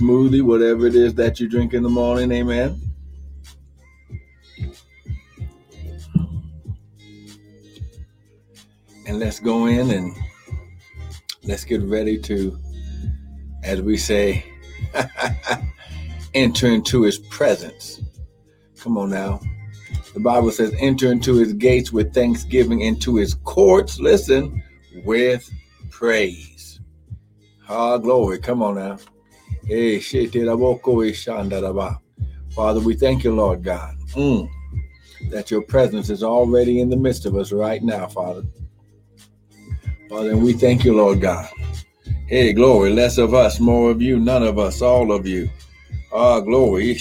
smoothie, whatever it is that you drink in the morning. Amen. And let's go in and let's get ready to, as we say, enter into his presence. Come on now. The Bible says, enter into his gates with thanksgiving, into his courts, listen, with praise. Ah, glory. Come on now. Father, we thank you, Lord God, mm, that your presence is already in the midst of us right now, Father. Father, and we thank you, Lord God. Hey, glory, less of us, more of you, none of us, all of you. Ah, glory.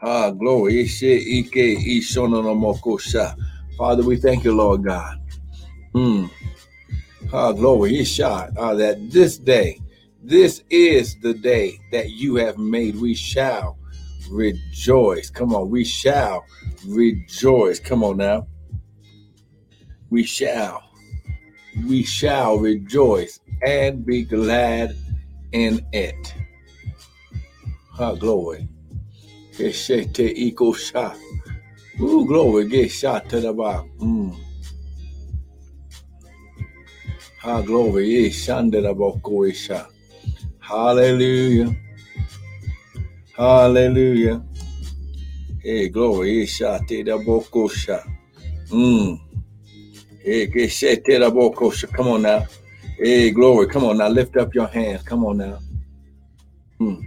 Ah, glory. Father, we thank you, Lord God. Mm. Ah, glory. Ah, that this day, this is the day that you have made. We shall rejoice. Come on, we shall rejoice. Come on now we shall, we shall rejoice and be glad in it. Ha, glory. Ooh, glory. Get shot to the bottom. Mm. Ha, glory. Ye shanda da boko sha. Hallelujah. Hallelujah. Hey, glory. Sha. Mm. Hey, Come on now. Hey, glory. Come on now. Lift up your hands. Come on now. Hmm.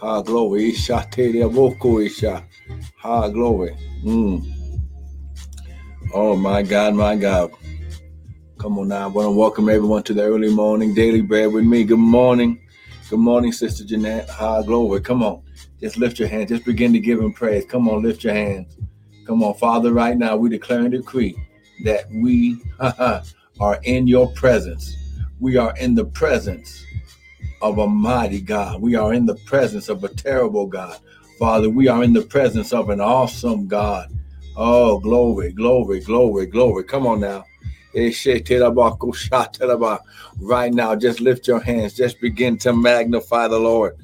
Ha glory. Ha glory. Mm. Oh my God, my God. Come on now. I want to welcome everyone to the early morning daily bread with me. Good morning. Good morning, Sister Jeanette. Ha glory. Come on. Just lift your hands. Just begin to give him praise. Come on, lift your hands. Come on, Father, right now we declare and decree that we are in your presence. We are in the presence of a mighty God. We are in the presence of a terrible God. Father, we are in the presence of an awesome God. Oh, glory, glory, glory, glory. Come on now. Right now, just lift your hands. Just begin to magnify the Lord.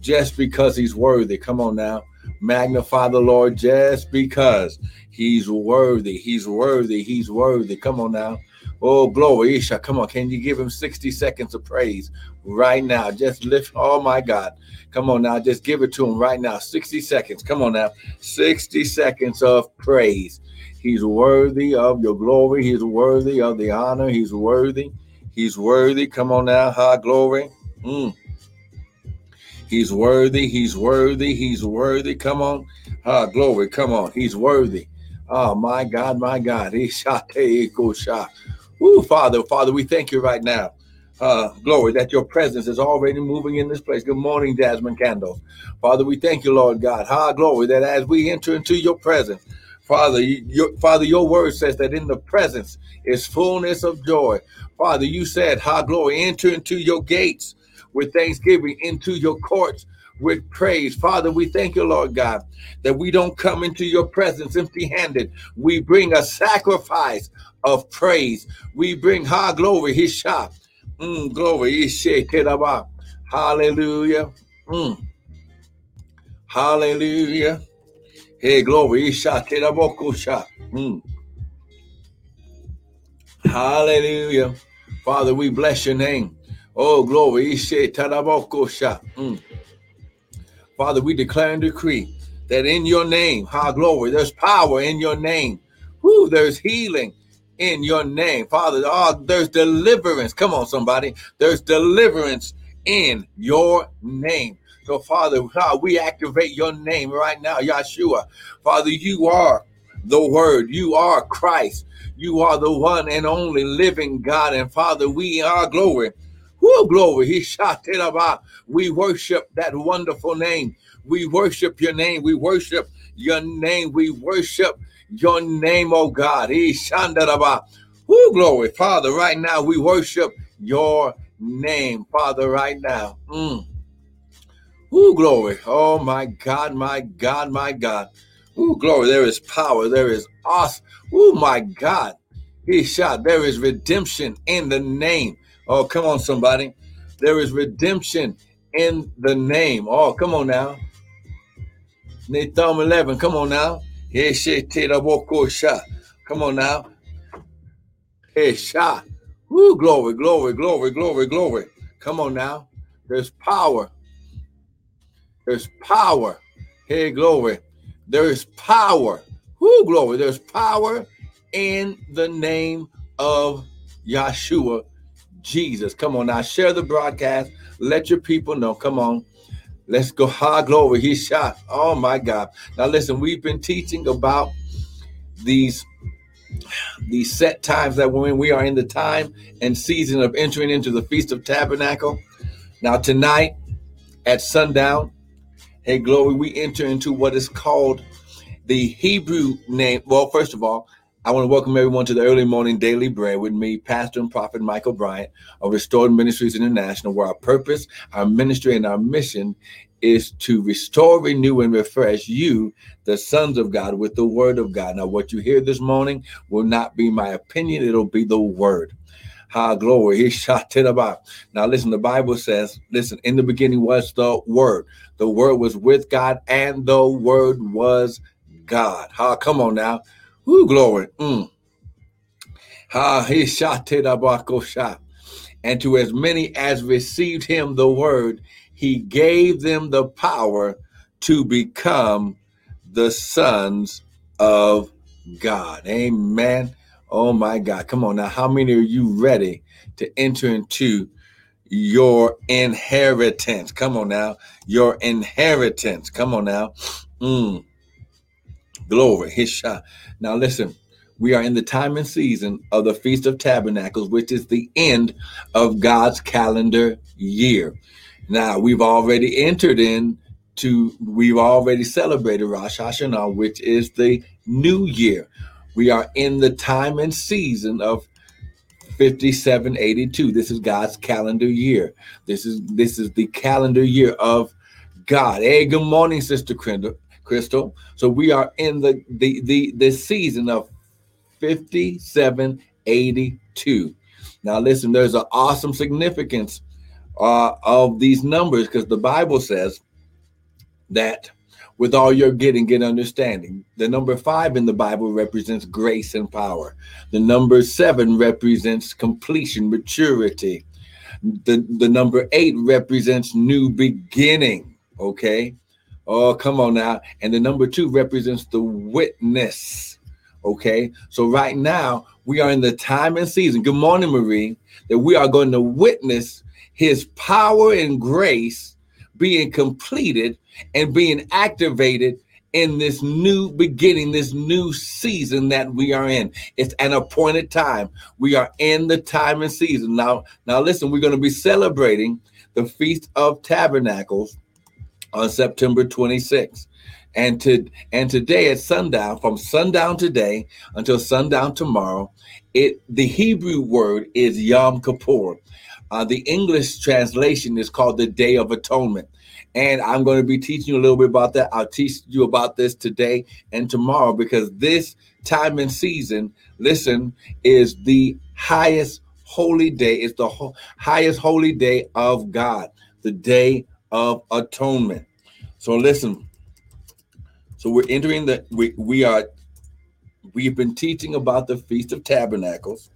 Just because he's worthy. Come on now. Magnify the Lord just because he's worthy. He's worthy. He's worthy. Come on now. Oh, glory. Isha, come on. Can you give him 60 seconds of praise right now? Just lift. Oh, my God. Come on now. Just give it to him right now. 60 seconds. Come on now. 60 seconds of praise. He's worthy of your glory. He's worthy of the honor. He's worthy. He's worthy. Come on now. High glory. Mm. He's worthy. He's worthy. He's worthy. Come on. Ah, glory. Come on. He's worthy. Oh, my God, my God. Ooh, Father, Father, we thank you right now. Uh, glory that your presence is already moving in this place. Good morning, Jasmine Candles. Father, we thank you, Lord God. High glory that as we enter into your presence, Father, your, Father, your word says that in the presence is fullness of joy. Father, you said, ha, glory, enter into your gates with thanksgiving into your courts with praise. Father, we thank you, Lord God, that we don't come into your presence empty handed. We bring a sacrifice of praise. We bring high glory, his shop. Mm, glory, hallelujah. Mm. Hallelujah. Hey, glory, mm. Hallelujah. Father, we bless your name. Oh, glory. Mm. Father, we declare and decree that in your name, high glory, there's power in your name. Whoo, there's healing in your name. Father, oh, there's deliverance. Come on, somebody. There's deliverance in your name. So, Father, God, we activate your name right now, Yeshua. Father, you are the Word. You are Christ. You are the one and only living God. And Father, we are glory. Who glory. He shouted about. We worship that wonderful name. We worship your name. We worship your name. We worship your name, oh God. He shandaraba. Who glory. Father, right now we worship your name, Father, right now. Mm. Who glory. Oh my God, my God, my God. Who glory. There is power. There is awesome. Oh my God. He shot. There is redemption in the name. Oh, come on, somebody. There is redemption in the name. Oh, come on now. Nathan 11. Come on now. Come on now. Hey, shot. Woo, glory, glory, glory, glory, glory. Come on now. There's power. There's power. Hey, glory. There is power. Who glory. There's power in the name of Yeshua, Jesus. Come on now. Share the broadcast. Let your people know. Come on. Let's go. High glory. He shot. Oh my God. Now listen, we've been teaching about these these set times that when we are in the time and season of entering into the Feast of Tabernacle. Now tonight at sundown, hey glory, we enter into what is called the Hebrew name. Well, first of all, I want to welcome everyone to the early morning daily bread with me, Pastor and Prophet Michael Bryant of Restored Ministries International, where our purpose, our ministry, and our mission is to restore, renew, and refresh you, the sons of God, with the word of God. Now, what you hear this morning will not be my opinion, it'll be the word. Ha glory. He shot to the about. Now listen, the Bible says, listen, in the beginning was the word. The word was with God, and the word was God. Ha, come on now. Woo, glory. Mm. Ha, he shot to the shot. And to as many as received him the word, he gave them the power to become the sons of God. Amen. Oh my God. Come on now. How many are you ready to enter into your inheritance? Come on now. Your inheritance. Come on now. Mm. Glory. His shot. Now, listen, we are in the time and season of the Feast of Tabernacles, which is the end of God's calendar year. Now, we've already entered in to, we've already celebrated Rosh Hashanah, which is the new year. We are in the time and season of 5782. This is God's calendar year. This is this is the calendar year of God. Hey, good morning, Sister Crystal. So we are in the the the, the season of 5782. Now listen, there's an awesome significance uh, of these numbers because the Bible says that with all you're getting, get understanding. The number five in the Bible represents grace and power. The number seven represents completion, maturity. The, the number eight represents new beginning. Okay. Oh, come on now. And the number two represents the witness. Okay. So right now we are in the time and season. Good morning, Marie. That we are going to witness his power and grace being completed and being activated in this new beginning, this new season that we are in. It's an appointed time. We are in the time and season. Now, now listen, we're going to be celebrating the Feast of Tabernacles on September 26th. And to and today at sundown, from sundown today until sundown tomorrow, it the Hebrew word is Yom Kippur. Uh, the English translation is called the Day of Atonement. And I'm going to be teaching you a little bit about that. I'll teach you about this today and tomorrow because this time and season, listen, is the highest holy day. It's the ho- highest holy day of God, the Day of Atonement. So listen. So we're entering the we we are we've been teaching about the Feast of Tabernacles,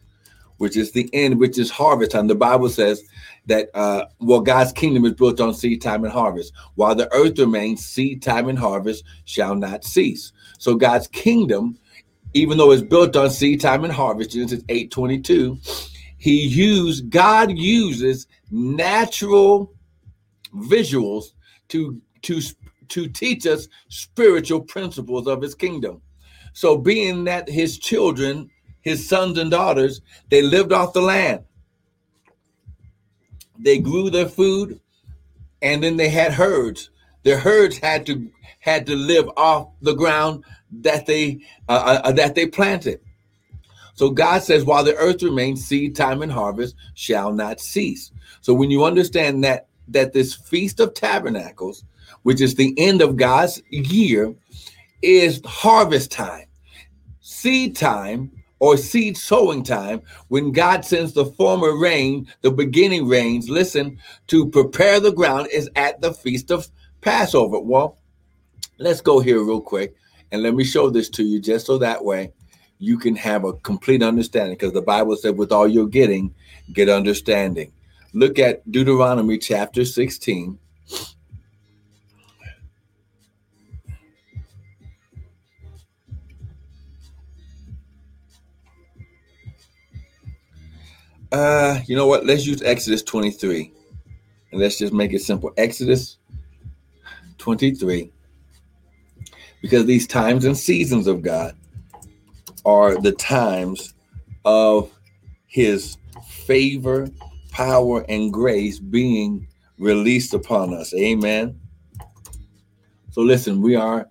which is the end, which is harvest time. The Bible says that uh well, God's kingdom is built on seed time and harvest. While the earth remains, seed time and harvest shall not cease. So God's kingdom, even though it's built on seed time and harvest, Genesis 8 22, he used God uses natural visuals to to to teach us spiritual principles of his kingdom. So being that his children, his sons and daughters, they lived off the land. They grew their food and then they had herds. Their herds had to had to live off the ground that they uh, uh, that they planted. So God says, while the earth remains, seed time and harvest shall not cease. So when you understand that that this feast of tabernacles which is the end of God's year, is harvest time, seed time, or seed sowing time, when God sends the former rain, the beginning rains, listen, to prepare the ground is at the feast of Passover. Well, let's go here real quick and let me show this to you just so that way you can have a complete understanding because the Bible said, with all you're getting, get understanding. Look at Deuteronomy chapter 16. Uh, you know what? Let's use Exodus 23. And let's just make it simple. Exodus 23. Because these times and seasons of God are the times of his favor, power, and grace being released upon us. Amen. So listen, we are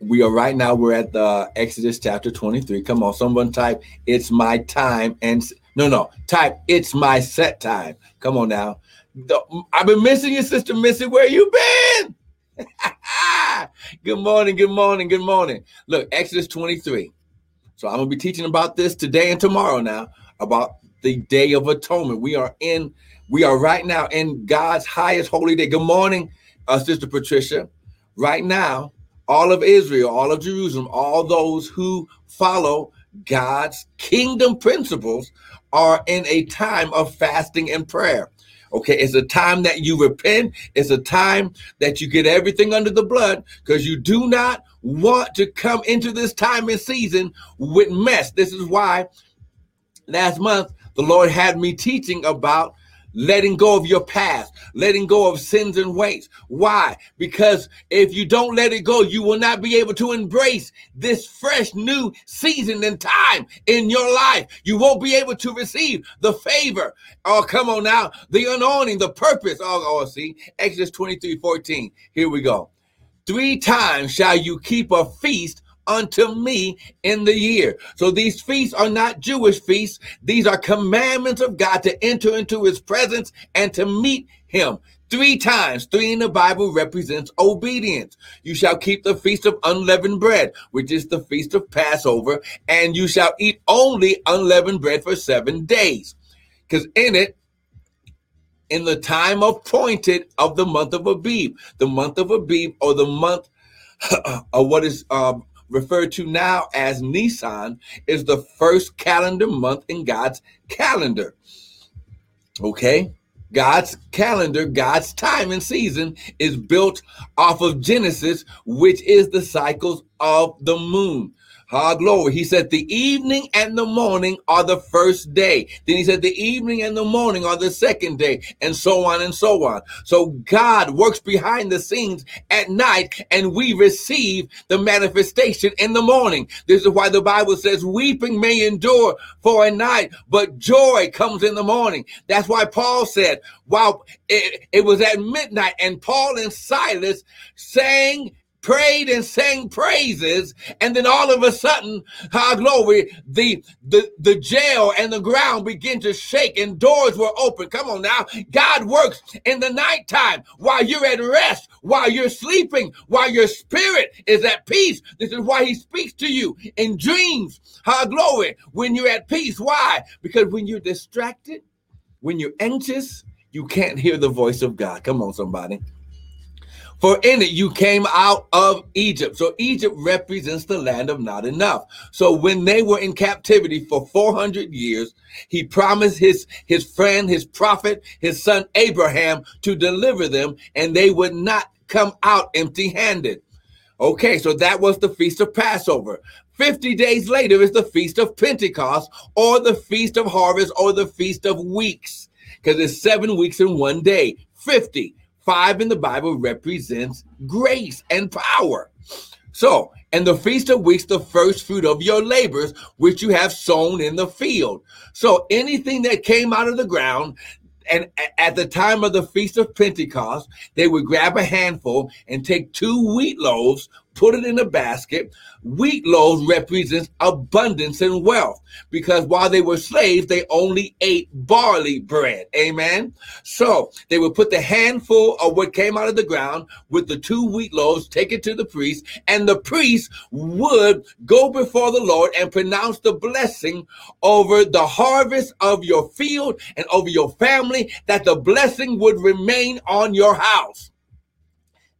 we are right now we're at the Exodus chapter 23. Come on, someone type it's my time and no, no. Type, it's my set time. Come on now. I've been missing you, Sister Missy. Where you been? good morning, good morning, good morning. Look, Exodus 23. So I'm to be teaching about this today and tomorrow now about the Day of Atonement. We are in, we are right now in God's highest holy day. Good morning, uh, Sister Patricia. Right now, all of Israel, all of Jerusalem, all those who follow God's kingdom principles are in a time of fasting and prayer. Okay, it's a time that you repent. It's a time that you get everything under the blood because you do not want to come into this time and season with mess. This is why last month the Lord had me teaching about letting go of your past, letting go of sins and weights. Why? Because if you don't let it go, you will not be able to embrace this fresh new season and time in your life. You won't be able to receive the favor. Oh, come on now. The anointing, the purpose. Oh, oh see, Exodus 23 14. Here we go. Three times shall you keep a feast unto me in the year. So these feasts are not Jewish feasts. These are commandments of God to enter into his presence and to meet him. Three times, three in the Bible represents obedience. You shall keep the feast of unleavened bread, which is the feast of Passover, and you shall eat only unleavened bread for seven days. Because in it, in the time appointed of the month of Abib, the month of Abib, or the month of what is um, referred to now as Nisan, is the first calendar month in God's calendar. Okay? God's calendar, God's time and season is built off of Genesis, which is the cycles of the moon. Ah, glory. He said the evening and the morning are the first day. Then he said the evening and the morning are the second day, and so on and so on. So God works behind the scenes at night, and we receive the manifestation in the morning. This is why the Bible says weeping may endure for a night, but joy comes in the morning. That's why Paul said, while it, it was at midnight, and Paul and Silas sang prayed and sang praises, and then all of a sudden, our glory, the, the, the jail and the ground begin to shake and doors were open. Come on now. God works in the nighttime while you're at rest, while you're sleeping, while your spirit is at peace. This is why he speaks to you in dreams. Our glory, when you're at peace. Why? Because when you're distracted, when you're anxious, you can't hear the voice of God. Come on, somebody. For in it you came out of Egypt. So Egypt represents the land of not enough. So when they were in captivity for 400 years, he promised his, his friend, his prophet, his son Abraham to deliver them and they would not come out empty handed. Okay, so that was the feast of Passover. 50 days later is the feast of Pentecost or the feast of harvest or the feast of weeks because it's seven weeks in one day. 50. Five in the Bible represents grace and power. So, and the feast of weeks, the first fruit of your labors, which you have sown in the field. So anything that came out of the ground, and at the time of the feast of Pentecost, they would grab a handful and take two wheat loaves, put it in a basket. Wheat loaves represents abundance and wealth because while they were slaves, they only ate barley bread. Amen. So they would put the handful of what came out of the ground with the two wheat loaves, take it to the priest, and the priest would go before the Lord and pronounce the blessing over the harvest of your field and over your family, that the blessing would remain on your house.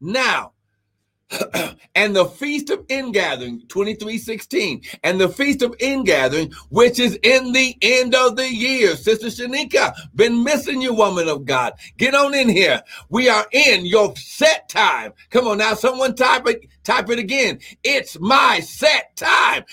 Now, and the feast of ingathering 2316 and the feast of ingathering which is in the end of the year. Sister shanika been missing you woman of god. Get on in here. We are in your set time. Come on now someone type it type it again it's my set time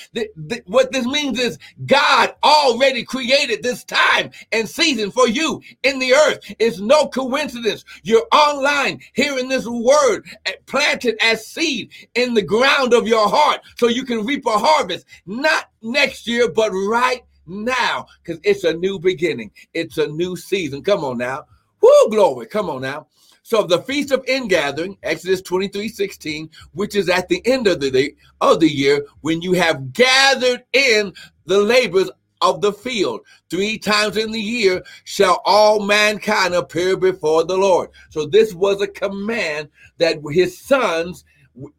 what this means is god already created this time and season for you in the earth it's no coincidence you're online hearing this word planted as seed in the ground of your heart so you can reap a harvest, not next year, but right now, because it's a new beginning. It's a new season. Come on now. Woo, glory. Come on now. So the feast of ingathering, Exodus 23, 16, which is at the end of the day of the year, when you have gathered in the labors of the field. Three times in the year shall all mankind appear before the Lord. So this was a command that his sons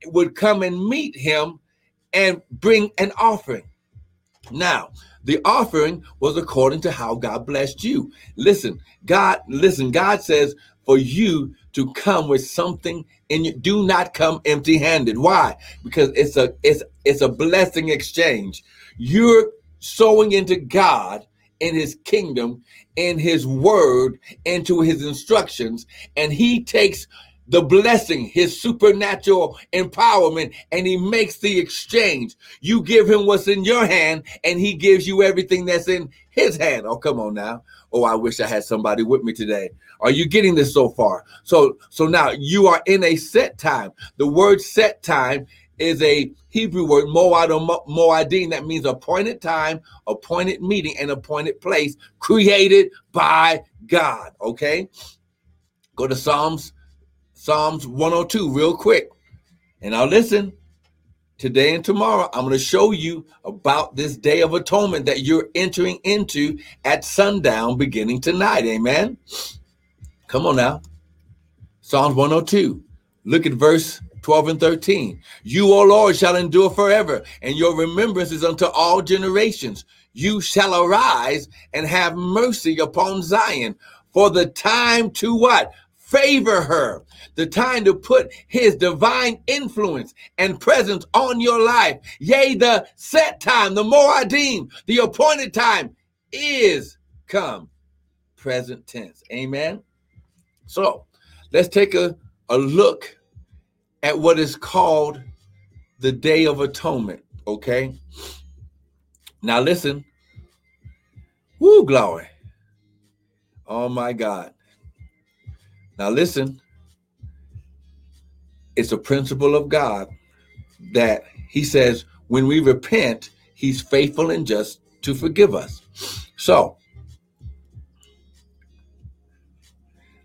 would come and meet him and bring an offering. Now, the offering was according to how God blessed you. Listen, God, listen, God says for you to come with something and you do not come empty-handed. Why? Because it's a it's it's a blessing exchange. You're sowing into God in his kingdom, in his word, into his instructions, and he takes the blessing, his supernatural empowerment, and he makes the exchange. You give him what's in your hand, and he gives you everything that's in his hand. Oh, come on now. Oh, I wish I had somebody with me today. Are you getting this so far? So, so now you are in a set time. The word set time is a Hebrew word, moad or moadim, that means appointed time, appointed meeting, and appointed place created by God. Okay? Go to Psalms Psalms 102 real quick. And now listen, today and tomorrow, I'm going to show you about this day of atonement that you're entering into at sundown beginning tonight. Amen. Come on now. Psalms 102. Look at verse 12 and 13. You, O Lord, shall endure forever, and your remembrance is unto all generations. You shall arise and have mercy upon Zion for the time to what? Favor her, the time to put his divine influence and presence on your life. Yea, the set time, the Moadim, the appointed time is come. Present tense. Amen. So let's take a, a look at what is called the Day of Atonement. Okay. Now listen. Woo, glory. Oh my God. Now, listen, it's a principle of God that He says when we repent, He's faithful and just to forgive us. So,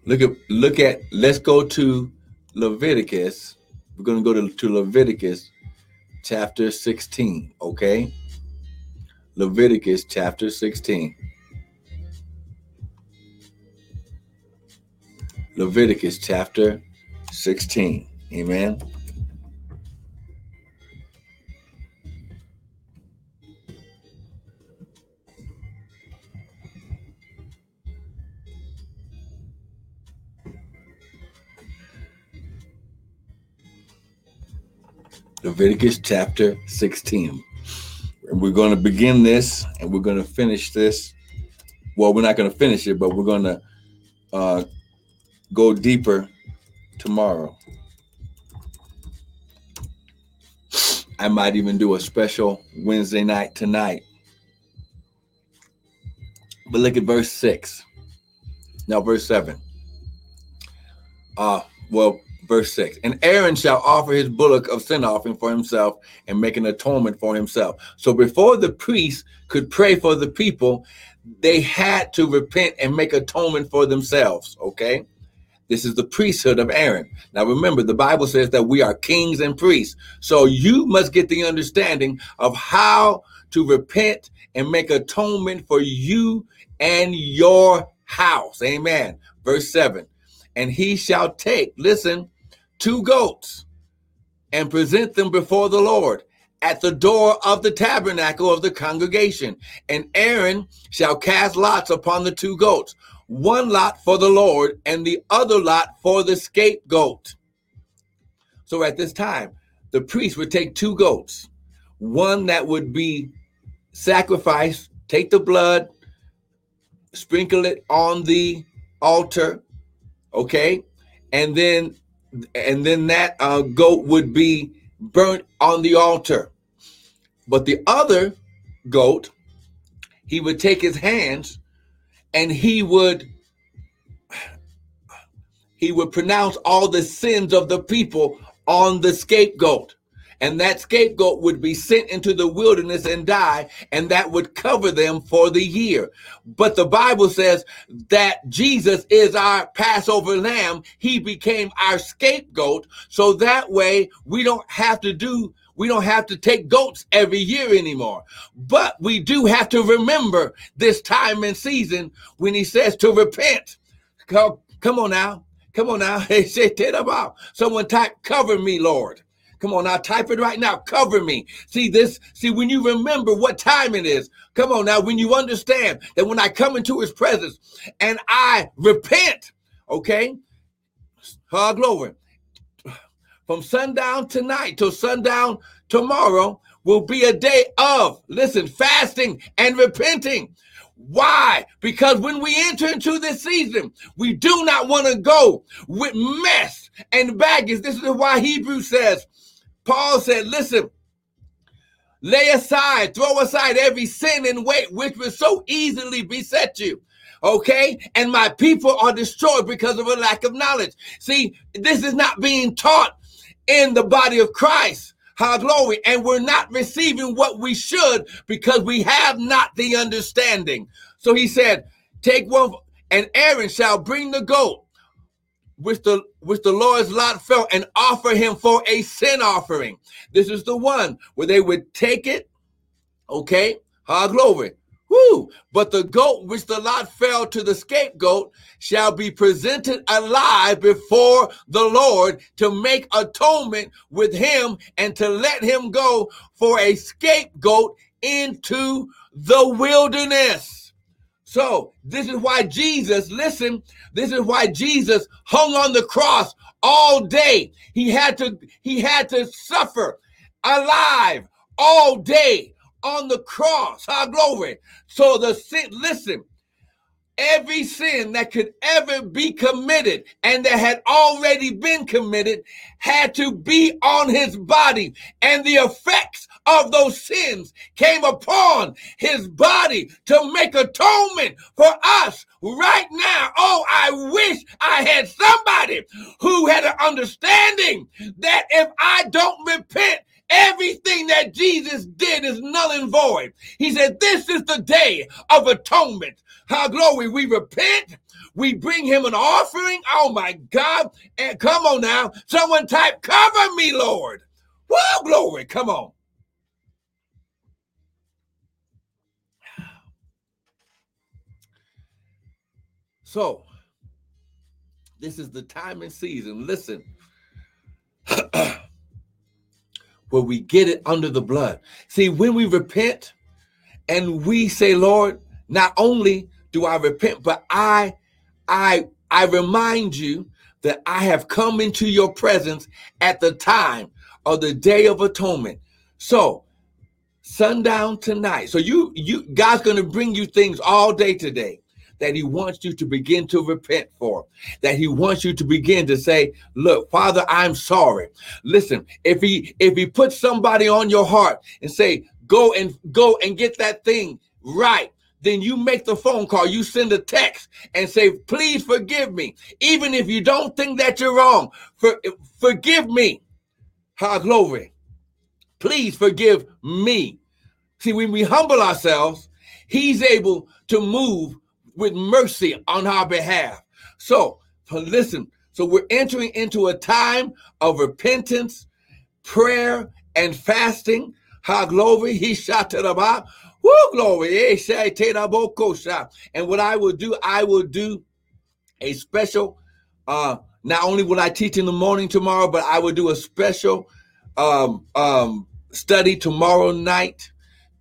look at look at let's go to Leviticus. We're going to go to, to Leviticus chapter 16, okay? Leviticus chapter 16. Leviticus chapter 16. Amen. Leviticus chapter 16. And we're going to begin this and we're going to finish this. Well, we're not going to finish it, but we're going to uh, go deeper tomorrow. I might even do a special Wednesday night tonight. But look at verse 6. Now, verse 7. Uh, well, verse 6. And Aaron shall offer his bullock of sin offering for himself and make an atonement for himself. So before the priest could pray for the people, they had to repent and make atonement for themselves. Okay. This is the priesthood of Aaron. Now remember, the Bible says that we are kings and priests. So you must get the understanding of how to repent and make atonement for you and your house. Amen. Verse 7 And he shall take, listen, two goats and present them before the Lord at the door of the tabernacle of the congregation. And Aaron shall cast lots upon the two goats, one lot for the Lord and the other lot for the scapegoat. So at this time, the priest would take two goats, one that would be sacrificed, take the blood, sprinkle it on the altar, okay? And then and then that uh, goat would be burnt on the altar. But the other goat, he would take his hands and he would he would pronounce all the sins of the people on the scapegoat and that scapegoat would be sent into the wilderness and die, and that would cover them for the year. But the Bible says that Jesus is our Passover lamb. He became our scapegoat. So that way we don't have to do we don't have to take goats every year anymore. But we do have to remember this time and season when he says to repent. Come, come on now. Come on now. Someone type, cover me, Lord. Come on now, type it right now. Cover me. See this? See, when you remember what time it is, come on now, when you understand that when I come into his presence and I repent, okay? Oh, glory. From sundown tonight till sundown tomorrow will be a day of, listen, fasting and repenting. Why? Because when we enter into this season, we do not want to go with mess and baggage. This is why Hebrew says, Paul said, listen, lay aside, throw aside every sin and weight which will so easily beset you. Okay. And my people are destroyed because of a lack of knowledge. See, this is not being taught in the body of Christ. How glory. And we're not receiving what we should because we have not the understanding. So he said, take one and Aaron shall bring the goat which the which the Lord's lot fell and offer him for a sin offering. This is the one where they would take it, okay, high glory. Woo! But the goat which the lot fell to the scapegoat shall be presented alive before the Lord to make atonement with him and to let him go for a scapegoat into the wilderness. So this is why Jesus, listen, this is why Jesus hung on the cross all day. He had to, he had to suffer alive all day on the cross. Our glory. So the sin, listen, every sin that could ever be committed and that had already been committed had to be on his body and the effects of those sins came upon his body to make atonement for us right now. Oh, I wish I had somebody who had an understanding that if I don't repent, Everything that Jesus did is null and void. He said, This is the day of atonement. How glory, we repent. We bring him an offering. Oh my God. And come on now. Someone type, cover me, Lord. Well, glory. Come on. So, this is the time and season. Listen. where we get it under the blood. See, when we repent and we say, Lord, not only do I repent, but I I I remind you that I have come into your presence at the time of the day of atonement. So, sundown tonight. So you you God's going to bring you things all day today that he wants you to begin to repent for, that he wants you to begin to say, look, Father, I'm sorry. Listen, if he if he puts somebody on your heart and say, go and go and get that thing right, then you make the phone call, you send a text and say, please forgive me. Even if you don't think that you're wrong, for, forgive me. Ha glory. Please forgive me. See, when we humble ourselves, he's able to move with mercy on our behalf. So, listen, So we're entering into a time of repentance, prayer, and fasting. Ha glory, he shot to the bar. Woo, glory. And what I will do, I will do a special, uh, not only will I teach in the morning tomorrow, but I will do a special um, um, study tomorrow night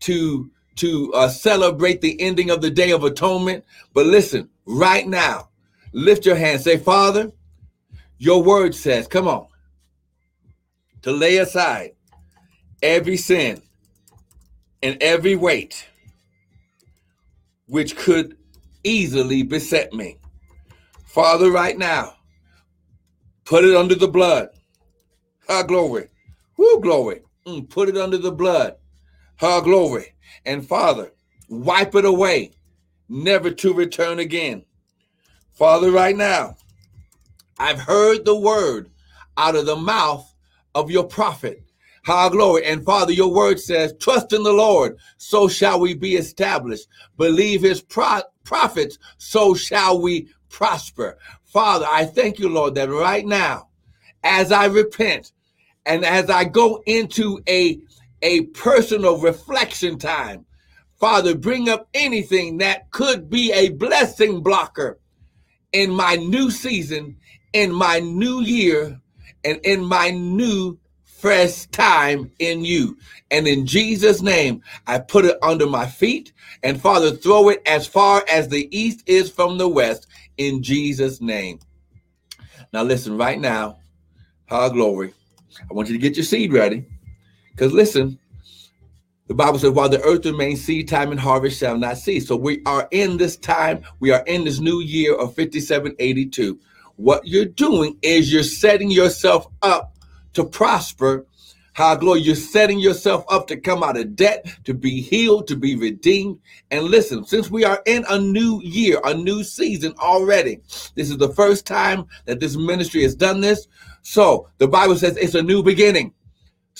to to uh, celebrate the ending of the Day of Atonement. But listen, right now, lift your hand. Say, Father, your word says, come on, to lay aside every sin and every weight which could easily beset me. Father, right now, put it under the blood. Ah, glory. Woo, glory. Mm, put it under the blood. Ah, glory. And Father, wipe it away, never to return again. Father, right now, I've heard the word out of the mouth of your prophet. High glory. And Father, your word says, trust in the Lord, so shall we be established. Believe his pro- prophets, so shall we prosper. Father, I thank you, Lord, that right now, as I repent and as I go into a, a personal reflection time, Father, bring up anything that could be a blessing blocker in my new season, in my new year, and in my new fresh time in you. And in Jesus' name, I put it under my feet. And Father, throw it as far as the east is from the west in Jesus' name. Now, listen, right now, our glory. I want you to get your seed ready. Because listen, the Bible says, while the earth remains, seed time and harvest shall not cease. So we are in this time, we are in this new year of 5782. What you're doing is you're setting yourself up to prosper. How glory, you're setting yourself up to come out of debt, to be healed, to be redeemed. And listen, since we are in a new year, a new season already, this is the first time that this ministry has done this. So the Bible says it's a new beginning.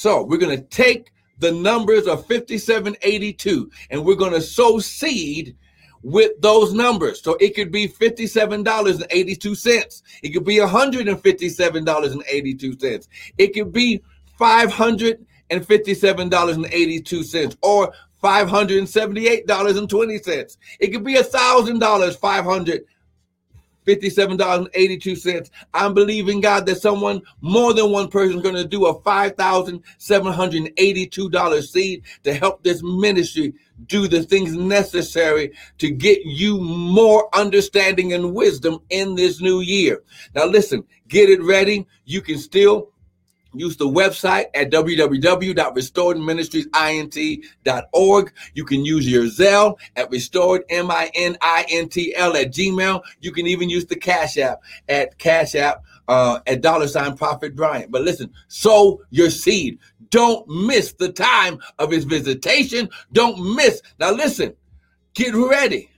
So we're going to take the numbers of 5782 and we're going to sow seed with those numbers. So it could be $57.82. It could be $157.82. It could be $557.82 or $578.20. It could be $1,000, 500 $57.82. I'm believing God that someone, more than one person, is going to do a $5,782 seed to help this ministry do the things necessary to get you more understanding and wisdom in this new year. Now, listen, get it ready. You can still Use the website at www.restoredministriesint.org. You can use your Zelle at restored, M-I-N-I-N-T-L at Gmail. You can even use the Cash App at Cash App uh, at dollar sign Prophet Bryant. But listen, sow your seed. Don't miss the time of his visitation. Don't miss. Now listen, get ready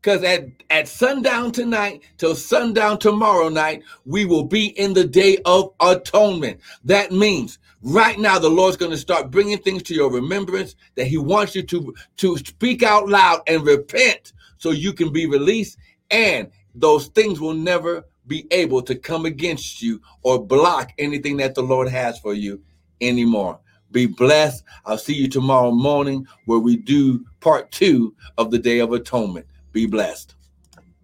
because at, at sundown tonight till sundown tomorrow night, we will be in the day of atonement. That means right now the Lord's going to start bringing things to your remembrance that He wants you to, to speak out loud and repent so you can be released. And those things will never be able to come against you or block anything that the Lord has for you anymore. Be blessed. I'll see you tomorrow morning where we do part two of the Day of Atonement. Be blessed.